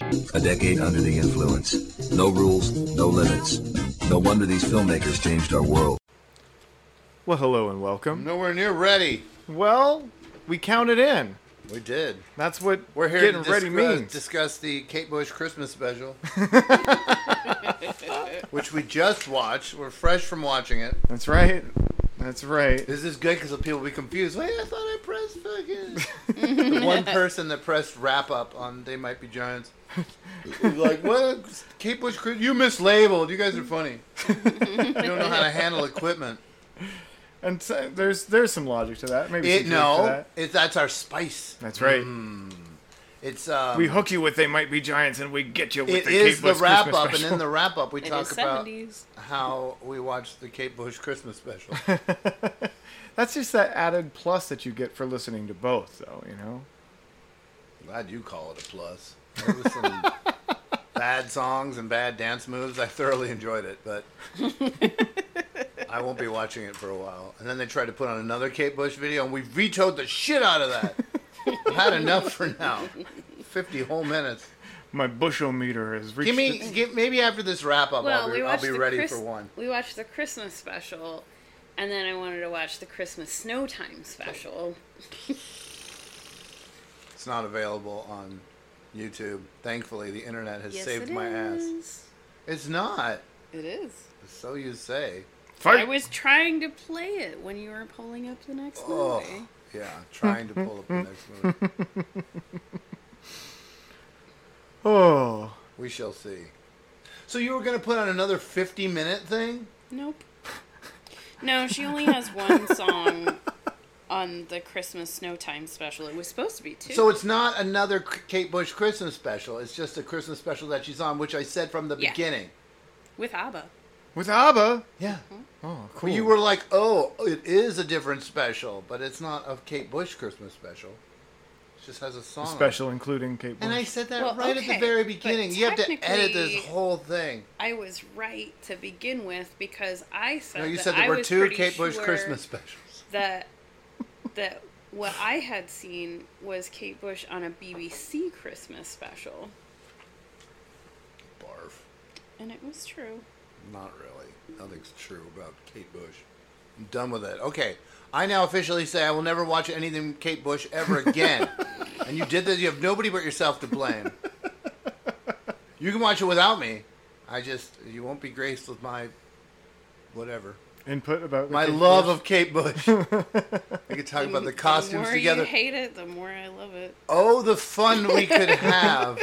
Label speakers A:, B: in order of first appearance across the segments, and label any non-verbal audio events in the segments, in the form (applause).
A: A decade under the influence. No rules, no limits. No wonder these filmmakers changed our world.
B: Well, hello and welcome.
C: Nowhere near ready.
B: Well, we counted in.
C: We did.
B: That's what
C: We're here
B: getting
C: to
B: ready
C: discuss,
B: means.
C: discuss the Kate Bush Christmas special, (laughs) which we just watched. We're fresh from watching it.
B: That's right. That's right.
C: This is good because people will be confused. Wait, I thought I pressed fucking. (laughs) the one person that pressed wrap up on They Might Be Giants. (laughs) like, what? Kate Bush, Chris- you mislabeled. You guys are funny. you don't know how to handle equipment.
B: And so, there's there's some logic to that. Maybe
C: It,
B: some truth to
C: no,
B: that.
C: it, that's our spice.
B: That's right. Mm.
C: It's um,
B: we hook you with they might be giants, and we get you with
C: It
B: the
C: is
B: Kate
C: the
B: Bush
C: wrap
B: Christmas
C: up, and in the wrap up, we
D: It
C: talk about
D: 70s.
C: how we watched the Kate Bush Christmas special. (laughs)
B: That's just that added plus that you get for listening to both, though. You know.
C: Glad you call it a plus. There was some (laughs) bad songs and bad dance moves. I thoroughly enjoyed it, but (laughs) I won't be watching it for a while. And then they tried to put on another Kate Bush video, and we vetoed the shit out of that. I've (laughs) had enough for now. Fifty whole minutes.
B: My bushel meter has reached.
C: Give me,
B: its-
C: give, maybe after this wrap up,
D: Well,
C: I'll be, I'll
D: watched
C: be
D: the
C: ready
D: Chris-
C: for one.
D: We watched the Christmas special, and then I wanted to watch the Christmas snow time special.
C: It's not available on YouTube. Thankfully, the internet has
D: yes,
C: saved
D: it
C: my ass.
D: is.
C: It's not.
D: It is.
C: So you say.
D: I was trying to play it when you were pulling up the next
C: Oh,
D: movie.
C: Yeah, trying to pull up the next movie. (laughs)
B: Oh.
C: We shall see. So you were going to put on another 50 minute thing?
D: Nope. No, she only has one song on the Christmas snow time special. It was supposed to be two.
C: So it's not another Kate Bush Christmas special. It's just a Christmas special that she's on, which I said from the
D: Yeah.
C: beginning.
D: with ABBA.
B: With ABBA.
C: Yeah. Mm-hmm.
B: Oh, cool.
C: Well, you were like, oh, it is a different special, but it's not a Kate Bush Christmas special. It just has a song. on it.
B: special, including Kate Bush.
C: And I said that
D: Well,
C: right at the
D: okay,
C: very
D: but
C: beginning. You have to edit this whole thing.
D: I was right to begin with because I said
C: No, you
D: that
C: said there
D: I
C: were two Kate Bush
D: sure
C: Christmas specials.
D: That that what I had seen was Kate Bush on a BBC Christmas special,
C: Barf.
D: and it was true.
C: Not really. Nothing's true about Kate Bush. I'm done with it. Okay. I now officially say I will never watch anything Kate Bush ever again. (laughs) and you did this. You have nobody but yourself to blame. You can watch it without me. I just you won't be graced with my whatever.
B: Input about
C: My
B: Kate
C: love
B: Bush?
C: of Kate Bush. (laughs) we could talk about the costumes
D: the more
C: together.
D: you hate it, the more I love it.
C: Oh, the fun we could (laughs) have.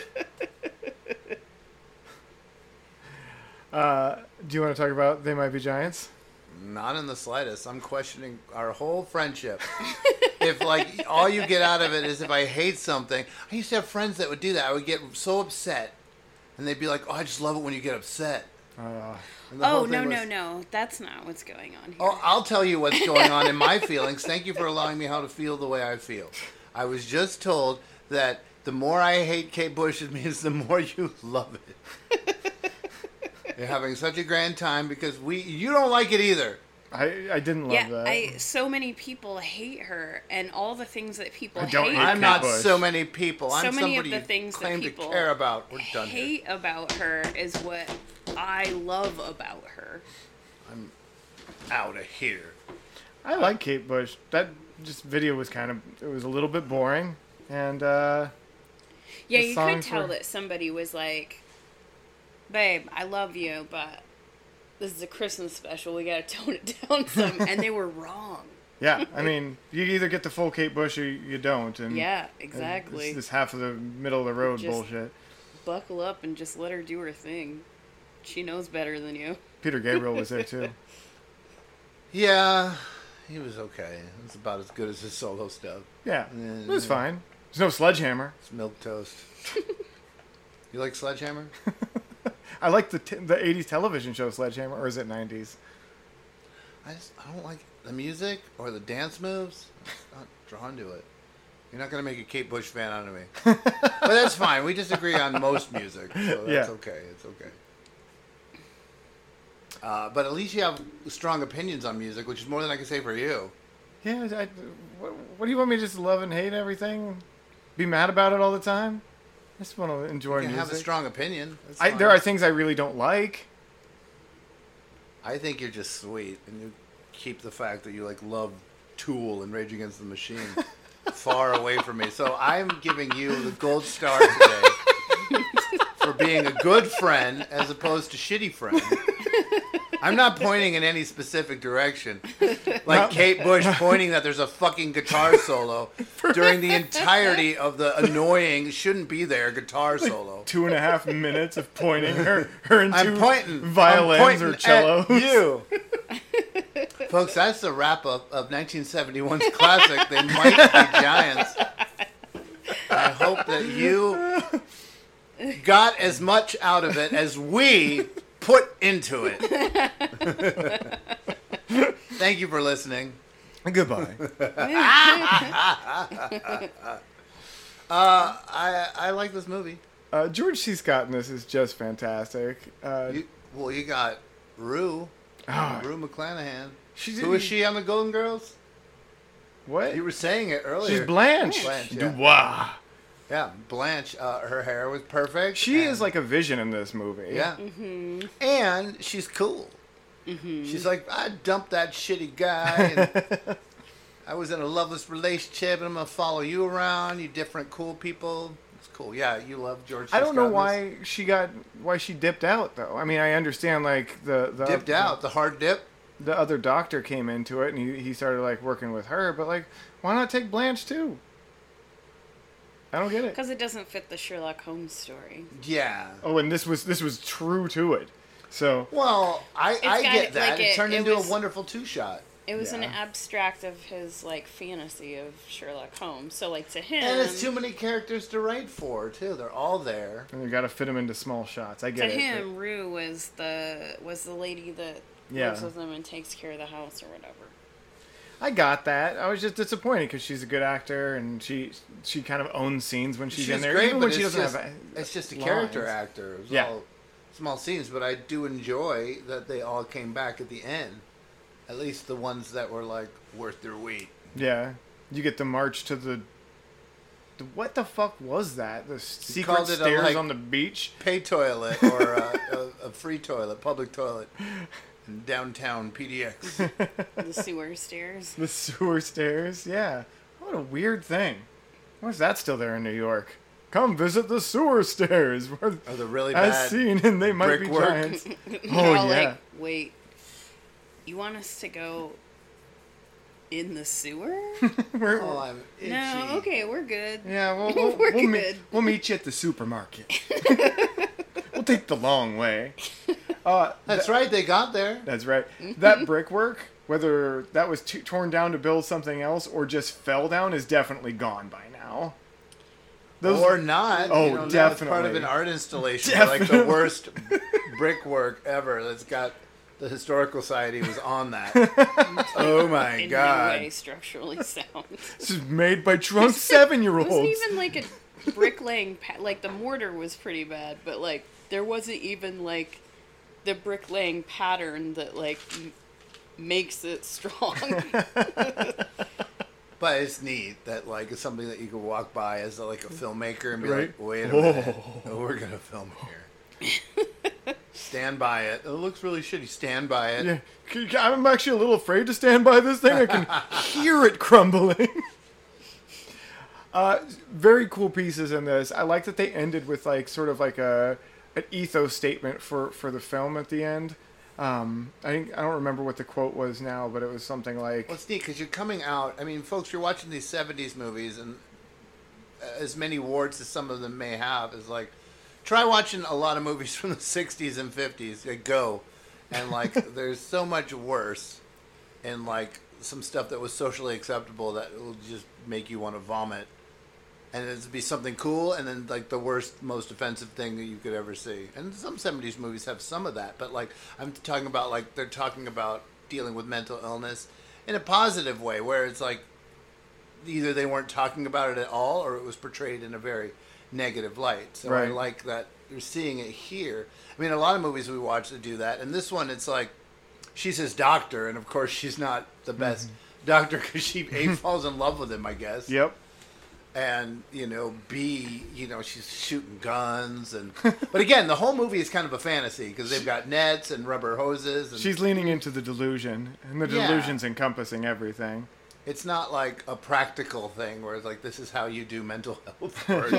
B: Uh, do you want to talk about They Might Be Giants?
C: Not in the slightest. I'm questioning our whole friendship. (laughs) if like all you get out of it is if I hate something, I used to have friends that would do that. I would get so upset, and they'd be like, "Oh, I just love it when you get upset."
B: Uh,
D: Oh no
C: thing
D: no no, that's not what's going on here.
C: Oh, I'll tell you what's going on in my feelings. Thank you for allowing me how to feel the way I feel. I was just told that the more I hate Kate Bush, it means the more you love it. (laughs) You're having such a grand time because we you don't like it either.
B: I I didn't love
D: yeah,
B: that.
D: I so many people hate her, and all the things that people
B: I don't
D: hate.
B: hate
C: I'm not
B: Bush.
C: so many people. I'm
D: so many of the
C: you
D: things that people
C: to care about. We're done here.
D: hate about her is what I love about her.
C: I'm out of here.
B: I like Kate Bush. That just video was kind of it was a little bit boring, and uh,
D: Yeah, you could tell
B: were-
D: that somebody was like, "Babe, I love you, but this is a Christmas special. We gotta (laughs) tone it down some, and they were wrong.
B: Yeah, (laughs) I mean, you either get the full Kate Bush or you don't. And
D: Yeah, exactly.
B: This, this half of the middle of the road
D: Just-
B: bullshit.
D: Buckle up and just let her do her thing. She knows better than you.
B: Peter Gabriel was there too. (laughs)
C: Yeah, he was okay. It was about as good as his solo stuff.
B: Yeah,
C: And,
B: it was fine. There's no sledgehammer.
C: It's milk toast. you like Sledgehammer?
B: I like the t- the '80s television show Sledgehammer, or is it '90s?
C: I just I don't like the music or the dance moves. I'm not drawn to it. You're not gonna make a Kate Bush fan out of me, (laughs) but that's fine. We disagree on most music, so that's
B: Yeah.
C: okay. It's okay. Uh, but at least you have strong opinions on music, which is more than I can say for you.
B: Yeah. I, what, what do you want me to just love and hate everything? Be mad about it all the time? I just want to enjoy
C: You can
B: music.
C: have a strong opinion. That's
B: I,
C: fine.
B: there are things I really don't like.
C: I think you're just sweet, and you keep the fact that you like love Tool and Rage Against the Machine (laughs) far away from me. So I'm giving you the gold star today (laughs) for being a good friend as opposed to shitty friend. I'm not pointing in any specific direction, (laughs) like Kate Bush (laughs) pointing that there's a fucking guitar solo during the entirety of the annoying shouldn't be there guitar solo.
B: Two and a half minutes of pointing her, her into
C: I'm pointing
B: violins
C: I'm pointing
B: or cellos.
C: At you. (laughs) Folks, that's the wrap up of 1971's classic, They Might Be Giants. I hope that you got as much out of it as we put into it. (laughs) (laughs) Thank you for listening.
B: Goodbye. (laughs)
C: uh, I, I like this movie.
B: Uh, George C. Scott in this is just fantastic. Uh,
C: You, well, you got Rue,
B: Ah.
C: Rue McClanahan.
B: She's-
C: Who is she on the Golden Girls?
B: what?
C: You were saying it earlier.
B: She's Blanche.
C: Blanche, yeah.
B: Dubois.
C: Yeah, Blanche. Uh, her hair was perfect.
B: She
C: and-
B: is like a vision in this movie.
C: Yeah. And she's cool. She's like, I dumped that shitty guy. And (laughs) I was in a loveless relationship, and I'm gonna follow you around. You different cool people. It's cool. Yeah, you love George.
B: I don't know
C: Scott in
B: why she got why she dipped out though. I mean, I understand like the the
C: this. dipped out the hard dip.
B: The other doctor came into it and he, he started like working with her, but like why not take Blanche too? I don't get it.
D: Because it doesn't fit the Sherlock Holmes story.
C: Yeah.
B: Oh, and this was this was true to it. So
C: Well, I, I get
D: it-
C: that.
D: like
C: it,
D: it-
C: turned
D: it
C: into
D: was-
C: a wonderful two shot.
D: It was an abstract of his like fantasy of Sherlock Holmes. So like to him,
C: And it's too many characters to write for too. They're all there.
B: and you got to fit them into small shots. I
D: to
B: get it.
D: To him, Rue was the was the lady that
B: Yeah.
D: lives with him and takes care of the house or whatever.
B: I got that. I was just disappointed because she's a good actor and she she kind of owns scenes when she's,
C: She's
B: in there,
C: great,
B: even when she
C: it's
B: doesn't
C: just,
B: have.
C: It's just a
B: lines.
C: character actor. It
B: Yeah.
C: all small scenes, but I do enjoy that they all came back at the end. At least the ones that were like worth their weight.
B: Yeah, you get the march to the. the what the fuck was that? The secret
C: it a,
B: stairs
C: like,
B: on the beach.
C: Pay toilet or a, (laughs) a, a free toilet, public toilet, (laughs) downtown PDX. (laughs)
D: The sewer stairs.
B: The sewer stairs. Yeah. What a weird thing. Why's that still there in New York? Come visit the sewer stairs. Where,
C: Or the really
B: as
C: bad
B: seen and They Might Be
C: brickwork.
B: Giants. (laughs) (laughs) Oh
D: all
B: yeah.
D: like, wait, you want us to go in the sewer?
B: We're-
C: Oh, I'm itchy.
D: no, okay, we're good.
B: yeah. Well, we'll,
D: We're
B: we'll, meet,
D: good.
B: we'll meet you at the supermarket. we'll take the long way. Uh,
C: That's right, they got there.
B: That's right. That (laughs) brickwork, whether that was t- torn down to build something else or just fell down, is definitely gone by now. Those-
C: or not.
B: Oh,
C: you know, now It's part of an art installation, like the worst (laughs) brickwork ever. That's got the historical society was on that. (laughs) oh my
D: in
C: god!
D: no way structurally sound.
B: This is made by drunk seven year
D: It wasn't
B: olds.
D: even like a bricklaying. Pa- like the mortar was pretty bad, but like there wasn't even like the bricklaying pattern that like m- makes it strong. (laughs)
C: But it's neat that like it's something that you could walk by as like a filmmaker and be
B: Right.
C: like, wait a
B: Whoa.
C: minute, oh, we're gonna film here. Stand by it. It looks really shitty. Stand by it.
B: Yeah, c- c- I'm actually a little afraid to stand by this thing. I can (laughs) hear it crumbling. (laughs) Uh, very cool pieces in this. I like that they ended with like sort of like a an ethos statement for for the film at the end. Um, I think I don't remember what the quote was now, but it was something like,
C: Well, it's neat because you're coming out. I mean, folks, you're watching these '70s movies, and as many warts as some of them may have, is like try watching a lot of movies (laughs) from the '60s and '50s. Like, go, and like (laughs) there's so much worse, and like some stuff that was socially acceptable that will just make you want to vomit. And it'd be something cool, and then like the worst, most offensive thing that you could ever see. And some '70s movies have some of that, but like I'm talking about, like they're talking about dealing with mental illness in a positive way, where it's like either they weren't talking about it at all, or it was portrayed in a very negative light. So I like that you're seeing it here. I mean, a lot of movies we watch that do that, and this one, it's like she's his doctor, and of course she's not the best mm-hmm. doctor because she a (laughs) falls in love with him, I guess
B: "Yep,
C: and you know b you know she's shooting guns and (laughs) but again the whole movie is kind of a fantasy because they've got nets and rubber hoses and
B: she's leaning into the delusion, and the
C: Yeah.
B: delusion's encompassing everything."
C: it's not like a practical thing where it's like this is how you do mental health (laughs) work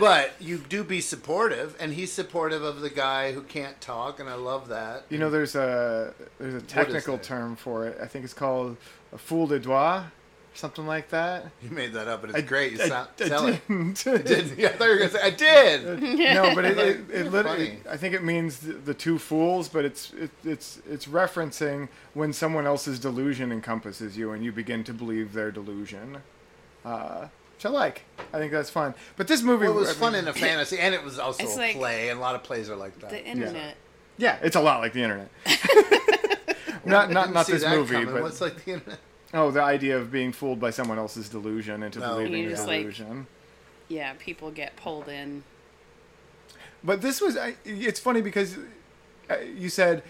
C: but you do be supportive and he's supportive of the guy who can't talk and i love that
B: You know, there's a there's a technical term for it. I think it's called a folie à deux, something like that.
C: you made that up but it's
B: I-
C: great you
B: I-
C: sound,
B: I
C: sell it
B: didn't.
C: did yeah, I thought you were gonna say I did. (laughs)
B: no, but it, it,
C: You're
B: it literally. I think it means the, the two fools, but it's it, it's it's referencing when someone else's delusion encompasses you and you begin to believe their delusion. Uh, which I like. I think that's fun. But this movie
C: Well, it was
B: I
C: fun
B: mean-
C: in a fantasy, and it was also a
D: like
C: play, and a lot of plays are like that.
D: The internet.
B: Yeah, it's a lot like the internet. (laughs) not not
C: didn't
B: this movie,
C: coming.
B: but
C: What's like the internet?
B: Oh, the idea of being fooled by someone else's delusion into
C: No.
B: believing
D: You
B: your
D: just, like-
B: delusion.
D: Yeah, people get pulled in.
B: But this was I, it's funny because uh, you said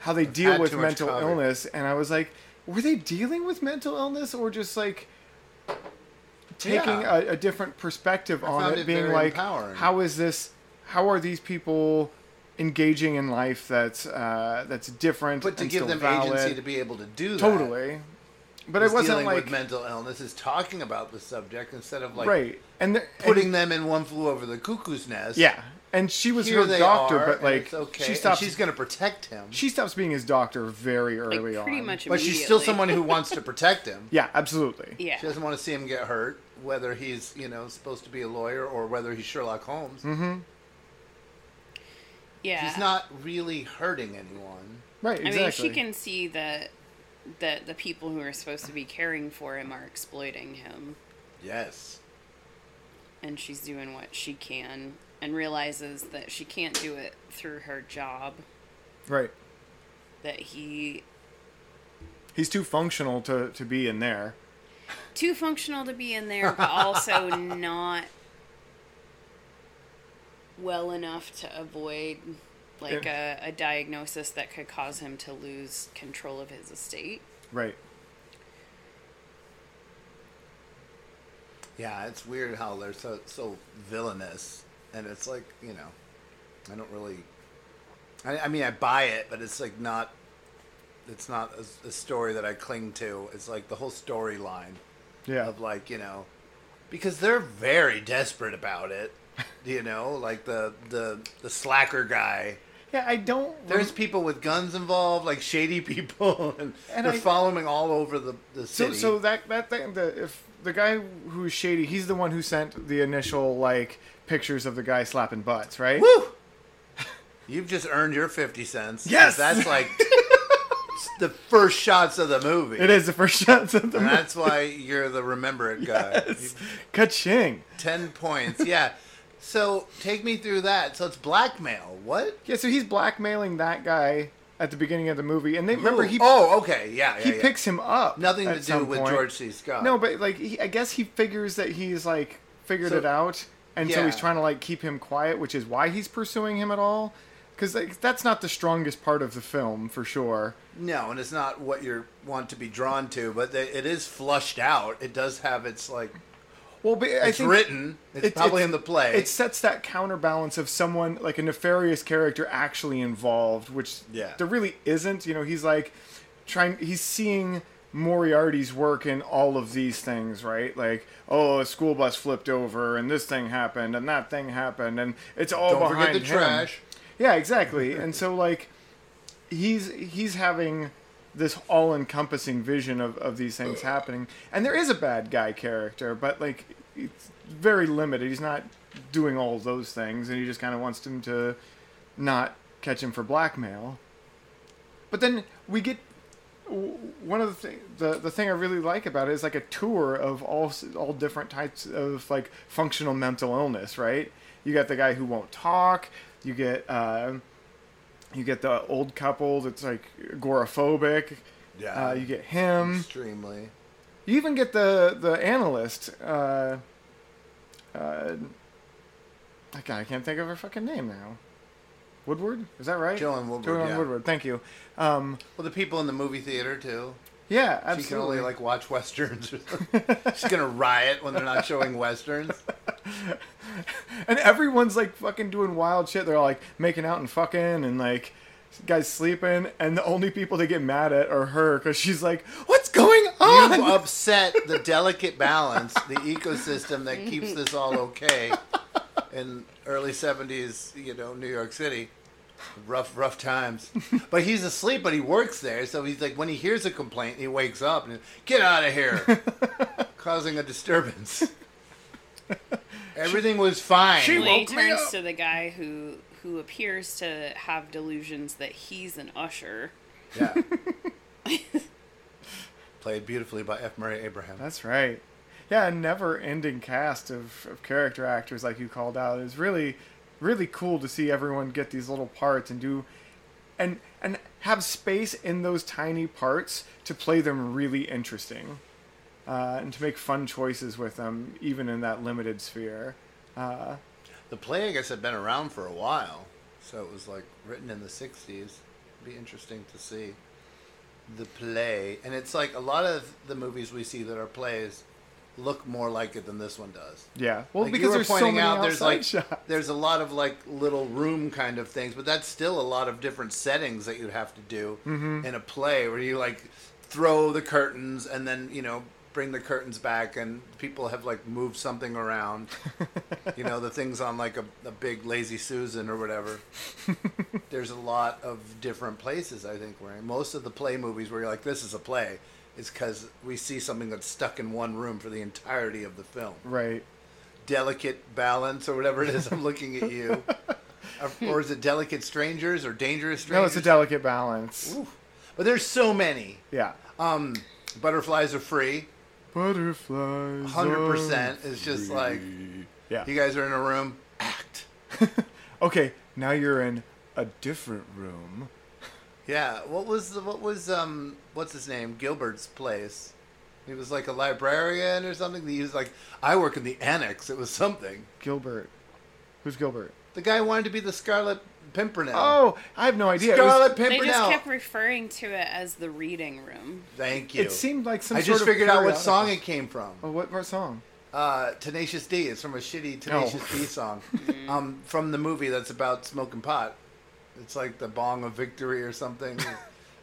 B: how they deal with mental
C: cover.
B: illness and I was like were they dealing with mental illness or just like taking
C: Yeah.
B: a, a different perspective on it,
C: it
B: being like
C: empowering.
B: how is this how are these people engaging in life that's uh, that's different
C: But to
B: and
C: give
B: still
C: them
B: valid?
C: agency to be able to do that.
B: totally but it wasn't
C: dealing
B: like
C: with mental illness is talking about the subject instead of like
B: right and the,
C: putting
B: and,
C: them in one flew over the cuckoo's nest.
B: yeah and she was
C: Here
B: her doctor
C: are,
B: but like
C: okay.
B: she
C: and
B: stops
C: she's going to protect him,
B: she stops being his doctor very early
D: Like pretty
B: on.
D: much
C: but she's still someone who wants to (laughs) protect him.
B: Yeah, absolutely.
D: Yeah.
C: She doesn't want to see him get hurt, whether he's you know supposed to be a lawyer or whether he's Sherlock Holmes.
B: Mm-hmm.
D: Yeah.
C: He's not really hurting anyone.
B: Right, exactly.
D: I mean, she can see that that the people who are supposed to be caring for him are exploiting him,
C: Yes.
D: and she's doing what she can, and realizes that she can't do it through her job.
B: Right.
D: That he
B: He's too functional to, to be in there.
D: too functional to be in there, but also (laughs) not well enough to avoid like a, a diagnosis that could cause him to lose control of his estate.
B: Right.
C: Yeah, it's weird how they're so so villainous, and it's like you know, I don't really. I, I mean, I buy it, but it's like not. It's not a, a story that I cling to. It's like the whole storyline
B: Yeah.
C: of like you know, because they're very desperate about it. You know, like the the the slacker guy.
B: Yeah, I don't.
C: There's people with guns involved, like shady (laughs) people, and,
B: And
C: they're
B: I-
C: following all over the the
B: So
C: city.
B: so that that thing the if the guy who's shady, he's the one who sent the initial like pictures of the guy slapping butts, right?
C: Woo! (laughs) You've just earned your 50 cents.
B: Yes!
C: That's like (laughs) the first shots of the movie.
B: It is the first shots of the
C: And
B: movie.
C: that's why you're the remember it guy.
B: Yes. Ka-ching.
C: 10 points. Yeah. So take me through that. So it's blackmail. What?
B: Yeah, so he's blackmailing that guy at the beginning of the movie, and they remember he
C: Oh, okay. Yeah, yeah,
B: he
C: yeah.
B: picks him up.
C: Nothing to do with
B: point.
C: George C. Scott.
B: No, but like he, I guess he figures that he's like figured
C: So-
B: it out, and so he's trying to like keep him quiet, which is why he's pursuing him at all. Because like, that's not the strongest part of the film for sure.
C: No, and it's not what you want to be drawn to, but it is flushed out. It does have its like.
B: Well, but I
C: It's
B: think
C: written. It's probably in the play.
B: It sets that counterbalance of someone like a nefarious character actually involved, which
C: Yeah.
B: there really isn't. You know, he's like trying. He's seeing Moriarty's work in all of these things, right? Like, oh, a school bus flipped over, and this thing happened, and that thing happened, and it's all
C: Don't forget
B: behind
C: the
B: him.
C: trash.
B: Yeah, exactly. and so like he's he's having this all-encompassing vision of, of these things happening. And there is a bad guy character but like it's very limited. He's not doing all those things and he just kind of wants him to not catch him for blackmail. But then we get one of the thing the, the thing I really like about it is like a tour of all all different types of like functional mental illness right? You got the guy who won't talk. You get uh, you get the old couple that's like agoraphobic.
C: Yeah.
B: Uh, you get him.
C: Extremely.
B: You even get the the analyst. Uh, uh, that guy, I can't think of her fucking name now. Woodward, is that right?
C: Joan Woodward,
B: Joan
C: yeah.
B: Woodward. Thank you. Um,
C: Well, the people in the movie theater too.
B: Yeah, absolutely.
C: She can only like watch westerns. (laughs) She's gonna riot when they're not showing westerns. (laughs)
B: and everyone's like fucking doing wild shit. They're all like making out and fucking and like guys sleeping, and the only people they get mad at are her because she's like, "What's going on?"
C: You upset the (laughs) delicate balance, the ecosystem that keeps this all okay in early '70s, you know, New York City. Rough, rough times. (laughs) But he's asleep, but he works there, so he's like, when he hears a complaint, he wakes up and get out of here, (laughs) causing a disturbance. (laughs) Everything was fine.
B: She
D: Well, he
B: woke me
D: turns
B: up.
D: to the guy who who appears to have delusions that he's an usher.
C: Yeah. Played beautifully by F. Murray Abraham.
B: That's right. Yeah, a never-ending cast of, of character actors, like you called out, is really, really cool to see everyone get these little parts and do, and and have space in those tiny parts to play them really interesting, uh, and to make fun choices with them, even in that limited sphere. Uh,
C: The play, I guess, had been around for a while, so it was like written in the '60s. Be interesting to see the play, and it's like a lot of the movies we see that are plays look more like it than this one does.
B: yeah, well,
C: Like you
B: because
C: were
B: there's so
C: pointing
B: many
C: out, there's like
B: shots.
C: there's a lot of like little room kind of things, but that's still a lot of different settings that you'd have to do
B: Mhm.
C: in a play where you like throw the curtains and then you know bring the curtains back and people have like moved something around. (laughs) you know the things on like a, a big lazy Susan or whatever. (laughs) there's a lot of different places I think where most of the play movies where you're like this is a play is because we see something that's stuck in one room for the entirety of the film
B: Right.
C: delicate balance or whatever it is. I'm looking at you. (laughs) Or- is it delicate strangers or dangerous strangers?
B: No, it's a delicate balance.
C: But there's so many.
B: Yeah.
C: Um, butterflies are free.
B: Butterflies.
C: Hundred percent. It's just like
B: Yeah.
C: you guys are in a room. Act. (laughs)
B: okay, now you're in a different room.
C: Yeah. What was the, what was um what's his name Gilbert's place? He was like a librarian or something. He was like I work in the annex. It was something.
B: Gilbert. Who's Gilbert?
C: The guy wanted to be the Scarlet Pimpernel.
B: Oh, I have no idea. It was-
C: Scarlet
D: They
C: Pimpernel.
D: just kept referring to it as the reading room.
C: Thank you.
B: It seemed like some
C: I
B: sort
C: just
B: of
C: figured out what song it came from.
B: Oh, what, what song?
C: Uh, Tenacious D. It's from a shitty Tenacious
B: Oh.
C: D song. (laughs) um, from the movie that's about smoking pot. It's like the Bong of Victory or something.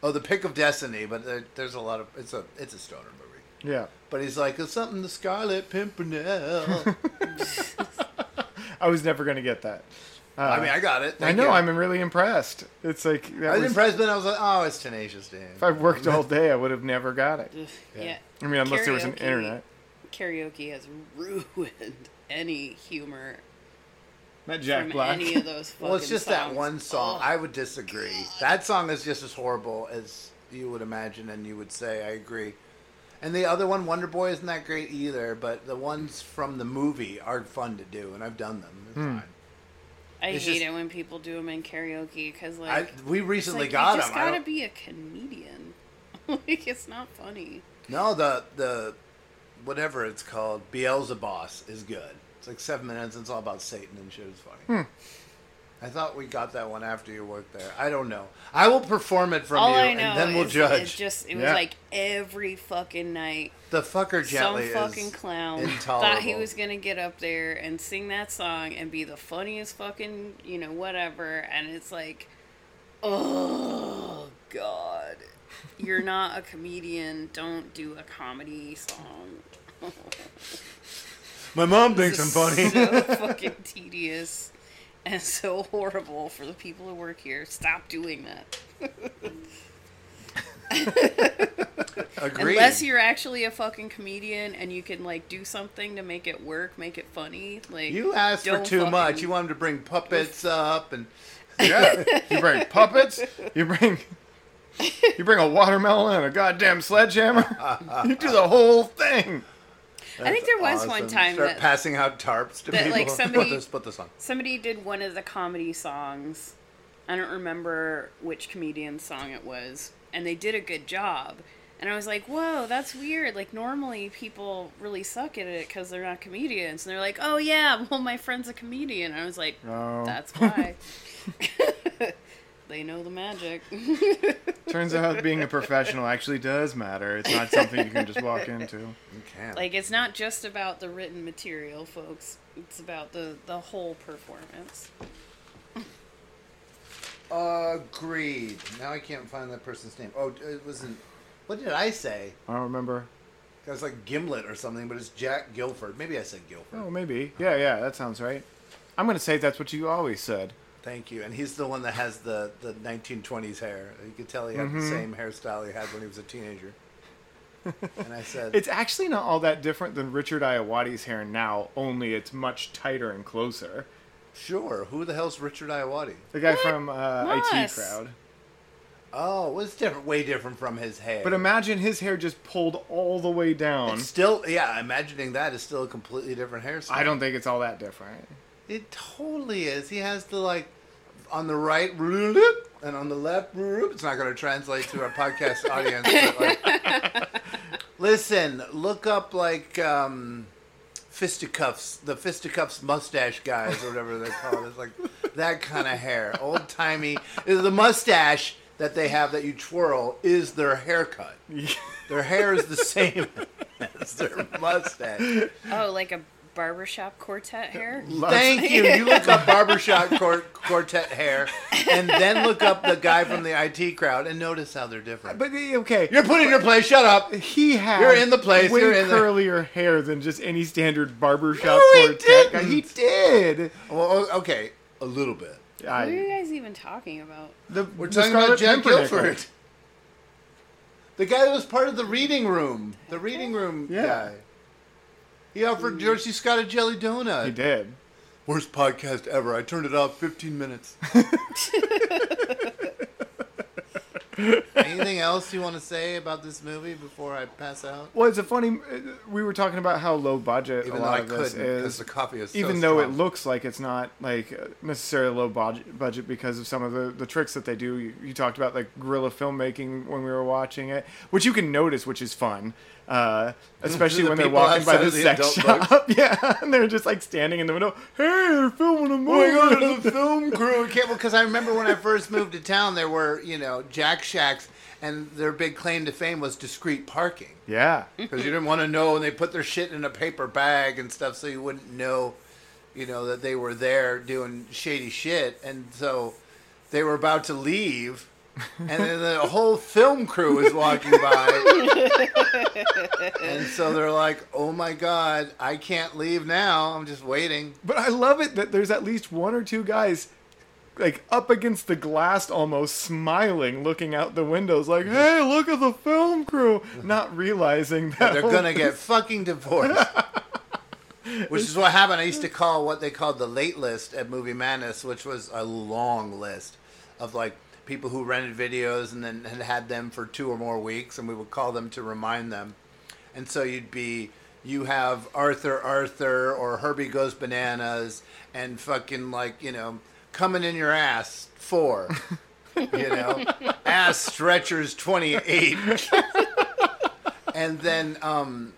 C: oh, the Pick of Destiny. But there, there's a lot of it's a it's a stoner movie.
B: Yeah.
C: But he's like it's something the Scarlet Pimpernel. (laughs)
B: I was never gonna get that. Uh,
C: I mean, I got it.
B: I know.
C: you.
B: I'm really impressed. It's like that
C: I was
B: was-
C: impressed, but I was like, oh, it's Tenacious Dan.
B: If I worked all day, I would have never got it.
D: Yeah.
B: I mean, unless there was an internet.
D: Karaoke has ruined (laughs) any humor
B: Not Jack
D: from
B: Black.
D: any of those fucking (laughs)
C: Well, it's just that one song.
D: Ugh.
C: I would disagree. That song is just as horrible as you would imagine, and you would say. I agree. And the other one, Wonder Boy, isn't that great either. But the ones from the movie are fun to do, and I've done them. It's
B: Hmm.
C: fine.
D: I
C: It's
D: hate
C: just-
D: it when people do them in karaoke because like
C: I- we
D: it's
C: recently
D: like,
C: got
D: you just
C: 'em. I
D: gotta be a comedian. (laughs) like it's not funny.
C: No, the the whatever it's called, Beelzeboss is good. It's like seven minutes. and It's all about Satan and shit. It's funny.
B: Hmm.
C: I thought we got that one after you worked there. I don't know. I will perform it from
D: All
C: you,
D: I know
C: and then we'll
D: is
C: judge.
D: It just it was
C: Yeah.
D: like every fucking night.
C: the fucker
D: Some fucking
C: is
D: clown
C: intolerable.
D: thought he was gonna get up there and sing that song and be the funniest fucking you know whatever, and it's like, oh god, you're not a comedian. Don't do a comedy song. (laughs)
C: My mom thinks I'm funny. (laughs)
D: So fucking tedious. and so horrible for the people who work here. Stop doing that.
C: Agreed.
D: Unless you're actually a fucking comedian and you can like do something to make it work, make it funny. Like
C: You asked for too
D: fucking-
C: much. You wanted to bring puppets up and
B: Yeah, you bring puppets. You bring you bring a watermelon and a goddamn sledgehammer. (laughs) you do the whole thing.
D: I think there was one time
C: Start
D: that-
C: passing out tarps to
D: that,
C: people.
D: like, somebody-
C: put this, put this on.
D: Somebody did one of the comedy songs. I don't remember which comedian's song it was, and they did a good job. And I was like, "Whoa, that's weird. Like normally people really suck at it because they're not comedians." And they're like, "Oh yeah, well my friend's a comedian." And I was like. "That's why." (laughs) they know the magic. (laughs)
B: Turns out being a professional actually does matter. It's not something you can just walk (laughs) into.
C: You can.
D: like it's not just about the written material, folks. It's about the the whole performance.
C: Agreed. Now I can't find that person's name. Oh, it wasn't. What did I say?
B: I don't remember.
C: It was like Gimlet or something, but it's Jack Gilford. Maybe I said Gilford.
B: Oh, maybe. Yeah, yeah, that sounds right. I'm gonna say that's what you always said.
C: Thank you. And he's the one that has the, the 1920s hair. You could tell he had the
B: Mhm.
C: same hairstyle he had when he was a teenager. and I said,
B: It's actually not all that different than Richard Ayoade's hair now, only it's much tighter and closer.
C: sure. Who the hell's Richard Ayoade?
B: The guy from uh, IT Crowd.
C: Oh, well, it's different, way different from his hair.
B: But imagine his hair just pulled all the way down.
C: It's still, yeah, imagining that is still a completely different hairstyle.
B: I don't think it's all that different.
C: It totally is. He has the like on the right and on the left. It's not going to translate to our podcast (laughs) audience. But like, listen, look up like um, fisticuffs, the fisticuffs mustache guys or whatever they're called. It's like that kind of hair, old timey. The mustache that they have that you twirl is their haircut. (laughs) Their hair is the same (laughs) as their mustache.
D: Oh, like a barbershop quartet hair?
C: Thank you. You look up barbershop quart- quartet hair, and then look up the guy from the IT crowd, and notice how they're different.
B: But eh, okay,
C: You're put in your place. Shut up.
B: he had
C: You're in the place,
B: way
C: you're in the-
B: curlier hair than just any standard barbershop
C: No,
B: quartet guy. He
C: didn't.
B: did.
C: Well, okay, a little bit.
D: What are
B: I,
D: you guys even talking about?
B: the,
C: We're
B: the
C: talking
B: Scarlet
C: about Jack
B: Pimpernel.
C: Gilford, the guy that was part of the reading room. The reading room
B: Yeah.
C: guy. He offered George Scott a jelly donut.
B: He did.
C: Worst podcast ever. I turned it off 15 minutes. (laughs) Anything else you want to say about this movie before I pass out?
B: Well, it's a funny. We were talking about how low budget
C: Even
B: a
C: though
B: lot
C: I
B: of this is.
C: the coffee is so
B: even though it looks like it's not like uh, necessarily low budget, budget because of some of the, the tricks that they do. You, you talked about like guerrilla filmmaking when we were watching it, which you can notice, which is fun. Uh, (laughs) especially
C: The
B: when they're walking by the sex shop, (laughs) yeah, and they're just like standing in the window. Hey, they're filming a movie.
C: Oh my god, there's (laughs) a film crew. Because I remember when I first moved to town, there were, you know, Jack Shacks, and their big claim to fame was discreet parking.
B: yeah,
C: Because you didn't want to know, and they put their shit in a paper bag and stuff so you wouldn't know, you know, that they were there doing shady shit. And so they were about to leave, (laughs) and then the whole film crew is walking by. (laughs) and so they're like, oh my god, I can't leave now. I'm just waiting.
B: But I love it that there's at least one or two guys like up against the glass almost smiling looking out the windows like hey look at the film crew not realizing that
C: They're gonna get (laughs) fucking divorced. Which is what happened. I used to call what they called the late list at Movie Madness, which was a long list of like people who rented videos and then had had them for two or more weeks, and we would call them to remind them. And so you'd be, you have Arthur Arthur or Herbie Goes Bananas and fucking like you know coming in your ass four, (laughs) you know, ass stretchers twenty eight. (laughs) and then um,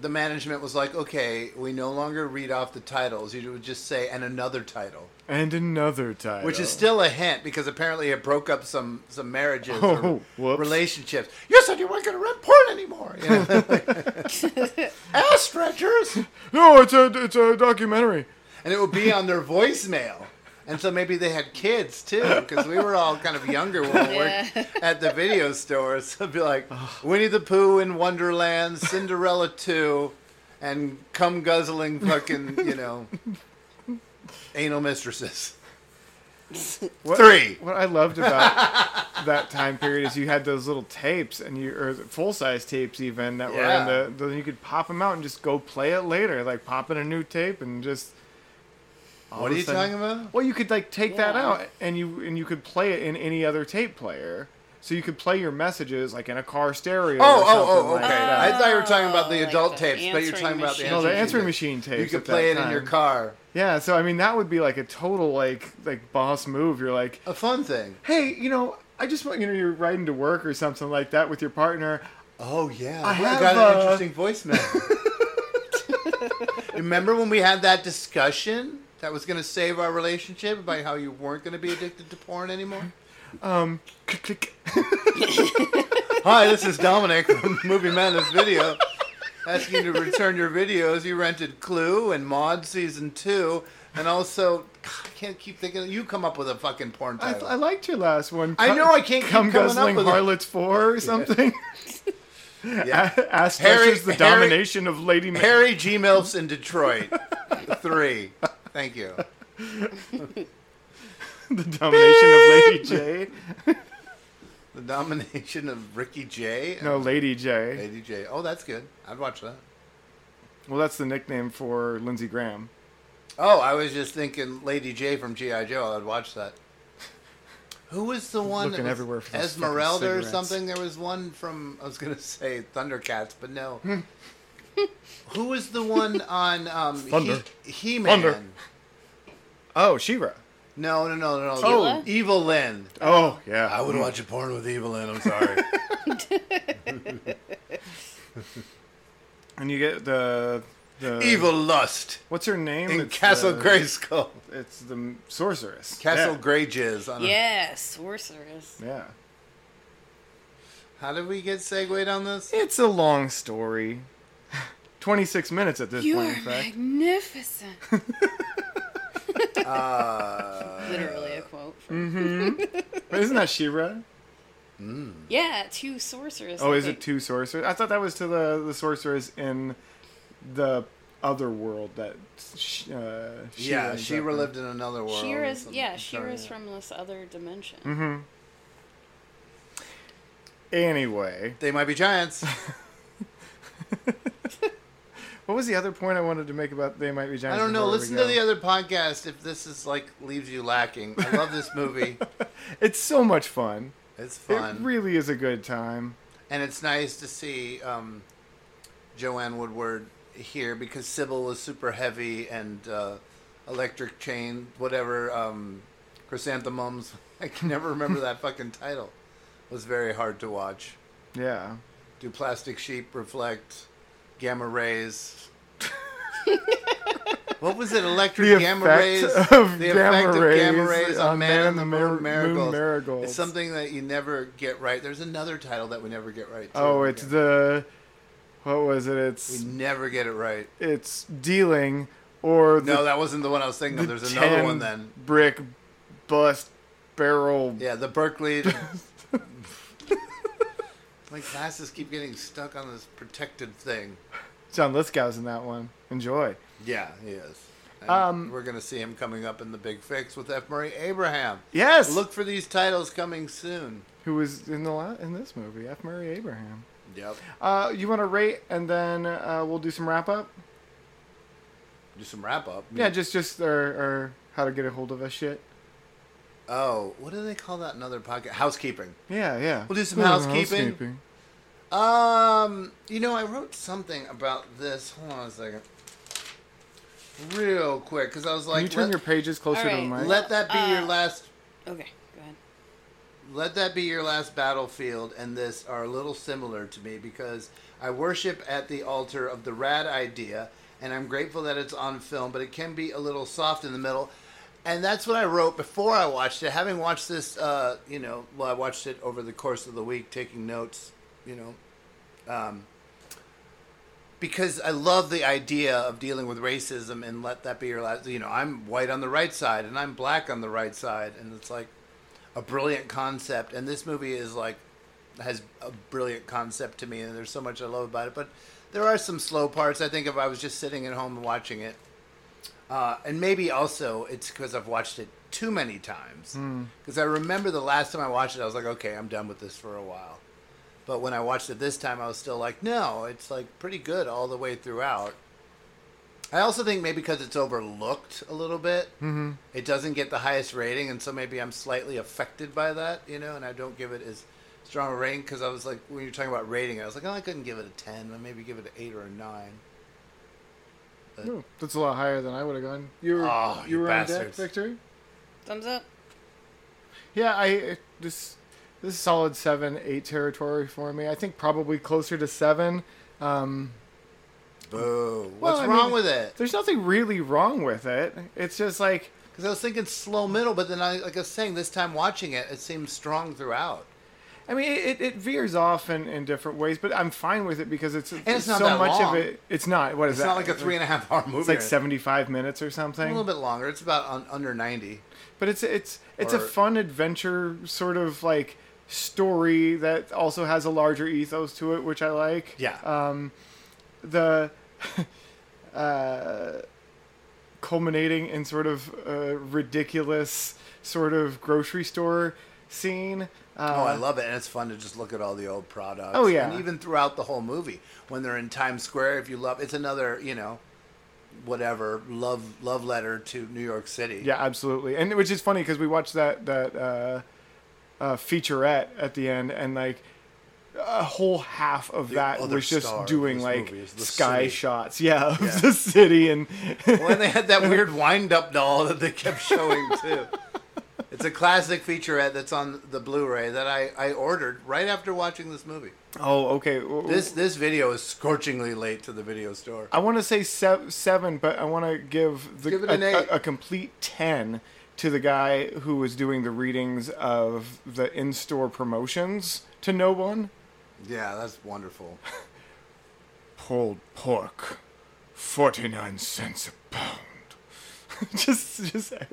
C: the management was like, okay, we no longer read off the titles. You would just say, and another title.
B: and another title
C: Which is still a hint because apparently it broke up some, some marriages
B: Oh,
C: or
B: whoops.
C: relationships. You said you weren't going to rent porn anymore. You know? (laughs) Ass stretchers.
B: no it's a it's a documentary
C: And it would be on their voicemail. And so maybe they had kids too, because we were all kind of younger when we worked (laughs) at the video stores. So it'd be like Winnie the Pooh in Wonderland, Cinderella 2, and cum guzzling fucking, you know, anal mistresses.
B: What,
C: Three.
B: What I loved about that time period is you had those little tapes and you or full size tapes even that
C: Yeah.
B: were in the. Then you could pop them out and just go play it later, like pop in a new tape and just. All
C: What are you
B: sudden-
C: talking about?
B: Well, you could like take that out and you and you could play it in any other tape player. So you could play your messages like in a car stereo.
C: Oh,
B: or
C: oh,
B: something
C: oh,
B: like
C: okay. I thought you were talking about the
D: like
C: adult
D: the
C: tapes, but you're
D: answering
C: talking about the
D: machine.
B: No, the answering machine tapes.
C: You could play it
B: that
C: in your car.
B: Yeah, so I mean that would be like a total like like boss move. You're like,
C: A fun thing.
B: hey, you know, I just want you know you're riding to work or something like that with your partner.
C: Oh yeah,
B: I
C: I
B: have,
C: got
B: uh,
C: an interesting voicemail. (laughs) Remember when we had that discussion that was going to save our relationship about how you weren't going to be addicted to porn anymore?
B: Um. (laughs)
C: Hi, this is Dominic from Movie Madness Video, asking you to return your videos. You rented Clue and Mod Season Two, and also God, I can't keep thinking. You come up with a fucking porn
B: I,
C: title.
B: I liked your last one.
C: I know, I can't keep
B: come
C: coming up
B: guzzling
C: with it.
B: harlots four or something. (laughs)
C: Yeah.
B: Ass
C: Harry-
B: touches the
C: Harry-
B: domination of Lady Ma-
C: Harry G. Milfs in Detroit. (laughs) Three. Thank you. (laughs)
B: the domination of Lady J.
C: The domination of Ricky J.
B: No, Lady J.
C: Lady J. Oh, that's good. I'd watch that.
B: Well, that's the nickname for Lindsey Graham.
C: Oh, I was just thinking Lady J from G.I. Joe. I'd watch that. Who was the one
B: Looking
C: that was
B: everywhere for those
C: Esmeralda or something? There was one from I was gonna say Thundercats, but no. (laughs) (laughs) Who was the one on um,
B: Thunder.
C: He Man?
B: Thunder. Oh, She-Ra.
C: No, no, no, no, no.
B: Sheila?
C: Evil Lynn.
B: Oh, yeah.
C: I would watch a porn with Evil Lynn. I'm sorry. (laughs)
B: And you get the the
C: Evil Lust.
B: What's her name?
C: In
B: It's
C: Castle
B: the-
C: Grayskull.
B: It's the sorceress.
C: Castle
B: Yeah.
C: Grey Jizz. On a-
D: Yeah, sorceress.
B: Yeah.
C: How did we get segued on this?
B: It's a long story. 26 minutes at this
D: You
B: point,
D: are
B: in fact.
D: magnificent. (laughs)
C: Uh,
D: Literally a quote.
B: Mm-hmm. (laughs) but isn't that She-Ra?
D: Yeah, two sorcerers.
B: Oh,
D: I
B: is
D: think.
B: it two sorcerers? I thought that was to the the sorcerers in the other world that sh- uh,
C: Yeah,
B: ends
C: she
B: up in.
C: lived in another world.
D: She-Ra's,
C: Some-
D: yeah,
C: I'm She-Ra's
D: from this other dimension.
B: Mm-hmm. Anyway,
C: They might be giants. (laughs)
B: what was the other point I wanted to make about They Might Be Giants?
C: I don't know. Listen to the other podcast if this is like leaves you lacking. I love this movie. (laughs)
B: It's so much fun.
C: It's fun.
B: It really is a good time.
C: and it's nice to see um, Joanne Woodward here because Sybil was super heavy and uh, Electric Chain, whatever, um, Chrysanthemums. (laughs) I can never remember that (laughs) fucking title. Was very hard to watch.
B: Yeah.
C: Do plastic sheep reflect gamma rays? (laughs) what was it? Electric
B: The
C: gamma
B: effect
C: rays.
B: of
C: the
B: gamma
C: effect of gamma
B: rays
C: rays on,
B: on
C: Man,
B: Man
C: and the
B: and
C: Moon,
B: the Moon
C: Marigolds.
B: Marigolds.
C: It's something that you never get right. There's another title that we never get right. Too.
B: Oh, it's the what was it?
C: It's we
B: It's
C: never get it right.
B: it's dealing or the,
C: No, that wasn't the one I was thinking of.
B: the
C: There's another one then.
B: brick bust barrel.
C: Yeah, the Berkeley. (laughs) (laughs) My glasses keep getting stuck on this protected thing.
B: John Lithgow's in that one. Enjoy.
C: Yeah, he is.
B: Um,
C: we're gonna see him coming up in the big fix with F. Murray Abraham.
B: Yes.
C: Look for these titles coming soon.
B: Who was in the la- in this movie? F. Murray Abraham.
C: Yep.
B: Uh, you want to rate and then uh, we'll do some wrap up.
C: Do some wrap up.
B: Yeah, just just or, or how to get a hold of us shit.
C: Oh, what do they call that in other podcast? Housekeeping.
B: Yeah, yeah.
C: We'll do some
B: Ooh,
C: housekeeping. Um, you know, I wrote something about this. Hold on a second. Real quick, because I was like,
B: Can you turn your pages closer to the mic?
C: let that be your
D: Uh,
C: last.
D: Okay, go ahead.
C: Let that be your last battlefield, and this are a little similar to me because I worship at the altar of the rad idea, and I'm grateful that it's on film, but it can be a little soft in the middle. And that's what I wrote before I watched it. Having watched this, uh, you know, well, I watched it over the course of the week, taking notes, you know, um, because I love the idea of dealing with racism and let that be your last. You know, I'm white on the right side and I'm black on the right side, and it's like a brilliant concept. And this movie is like has a brilliant concept to me, and there's so much I love about it. But there are some slow parts. I think if I was just sitting at home watching it, Uh, and maybe also it's because I've watched it too many times.
B: Hmm.
C: Because I remember the last time I watched it, I was like, okay, I'm done with this for a while. But when I watched it this time, I was still like, no, it's like pretty good all the way throughout. I also think maybe because it's overlooked a little bit,
B: Mhm.
C: it doesn't get the highest rating, and so maybe I'm slightly affected by that, you know, and I don't give it as strong a rating because I was like, when you're talking about rating, I was like, oh, I couldn't give it a 10, but maybe give it an 8 or a 9. But-
B: Ooh, that's a lot higher than I would have gone. You were
C: Oh,
B: you
C: you
B: were on deck,
C: bastards.
B: Victor.
D: Thumbs up.
B: Yeah, I this this is solid seven, eight territory for me. I think probably closer to seven. Um,
C: Boo. What's
B: I
C: wrong
B: mean,
C: with it?
B: There's nothing really wrong with it. It's just like
C: Because I was thinking slow middle, but then I, like I was saying, this time watching it, it seems strong throughout.
B: I mean, it, it veers off in, in different ways, but I'm fine with it because it's,
C: it's not
B: so
C: that
B: much
C: long.
B: of it. It's not. What is
C: It's
B: that?
C: It's not like a three and a half hour movie.
B: It's like 75 minutes or something.
C: A little bit longer. It's about un, under 90.
B: But it's it's it's a fun adventure sort of like story that also has a larger ethos to it, which I like.
C: Yeah.
B: Um, the (laughs) uh, culminating in sort of a ridiculous sort of grocery store scene. Uh,
C: oh, I love it, and it's fun to just look at all the old products.
B: Oh, yeah.
C: and even throughout the whole movie, when they're in Times Square, if you love, it's another, you know, whatever love love letter to New York City.
B: Yeah, absolutely. And which is funny because we watched that that uh, uh, featurette at the end, and like a whole half of
C: The
B: that was just doing like sky
C: city.
B: shots. Yeah, of
C: Yeah.
B: the city and
C: when they had that weird wind up doll that they kept showing too. (laughs) It's a classic featurette that's on the Blu-ray that I, I ordered right after watching this movie.
B: Oh, okay.
C: This this video is scorchingly late to the video store.
B: I want to say sev- seven, but I want to give the
C: Give
B: a, a- a complete ten to the guy who was doing the readings of the in-store promotions to no one.
C: Yeah, that's wonderful. (laughs)
B: Pulled pork, forty-nine cents a pound. (laughs) just, just
C: I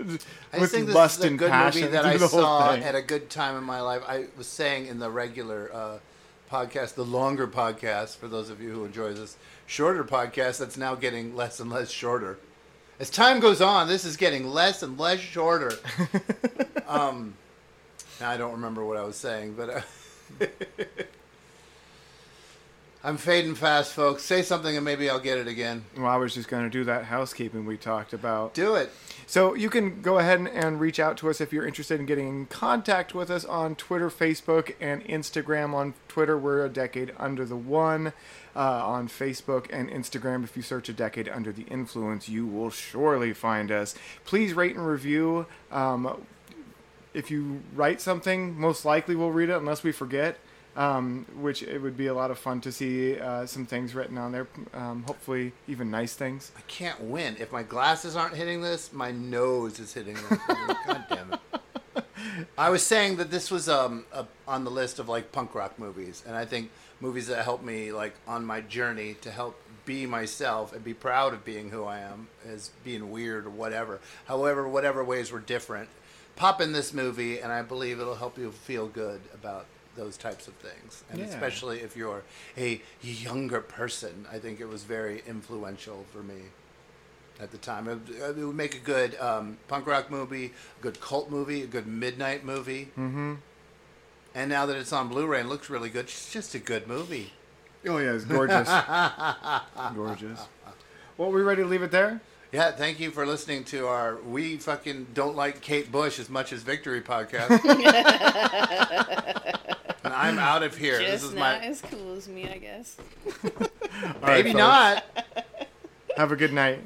B: with
C: think this
B: lust
C: is a
B: and
C: good
B: passion
C: movie that
B: through
C: I
B: the whole
C: saw
B: thing.
C: at a good time in my life. I was saying in the regular uh, podcast, the longer podcast, for those of you who enjoy this shorter podcast, that's now getting less and less shorter. As time goes on, this is getting less and less shorter. (laughs) um, now I don't remember what I was saying, but uh, (laughs) I'm fading fast, folks. Say something and maybe I'll get it again.
B: Well, I was just going to do that housekeeping we talked about.
C: Do it.
B: So you can go ahead and, reach out to us if you're interested in getting in contact with us on Twitter, Facebook, and Instagram. On Twitter, we're a decade under the one. Uh, on Facebook and Instagram, if you search a decade under the influence, you will surely find us. Please rate and review. Um, if you write something, most likely we'll read it unless we forget. Um, which it would be a lot of fun to see uh, some things written on there. Um, hopefully, even nice things.
C: I can't win. If my glasses aren't hitting this, my nose is hitting this. (laughs) God damn it. I was saying that this was um a, on the list of like punk rock movies, and I think movies that help me like on my journey to help be myself and be proud of being who I am, as being weird or whatever. However, whatever ways were different, pop in this movie, and I believe it'll help you feel good about those types of things, and
B: Yeah.
C: especially if you're a younger person. I think it was very influential for me at the time. It, it would make a good um, punk rock movie, a good cult movie, a good midnight movie.
B: Mm-hmm.
C: And now that it's on Blu-ray and looks really good, it's just a good movie.
B: Oh yeah, it's gorgeous. (laughs) gorgeous. Well, we ready to leave it there?
C: Yeah, thank you for listening to our "We fucking don't like Kate Bush as much as Victory" podcast. (laughs) and I'm out of here.
D: Just
C: this is
D: not
C: my
D: as cool as me, I guess. (laughs)
C: Maybe
B: folks.
C: not.
B: Have a good night.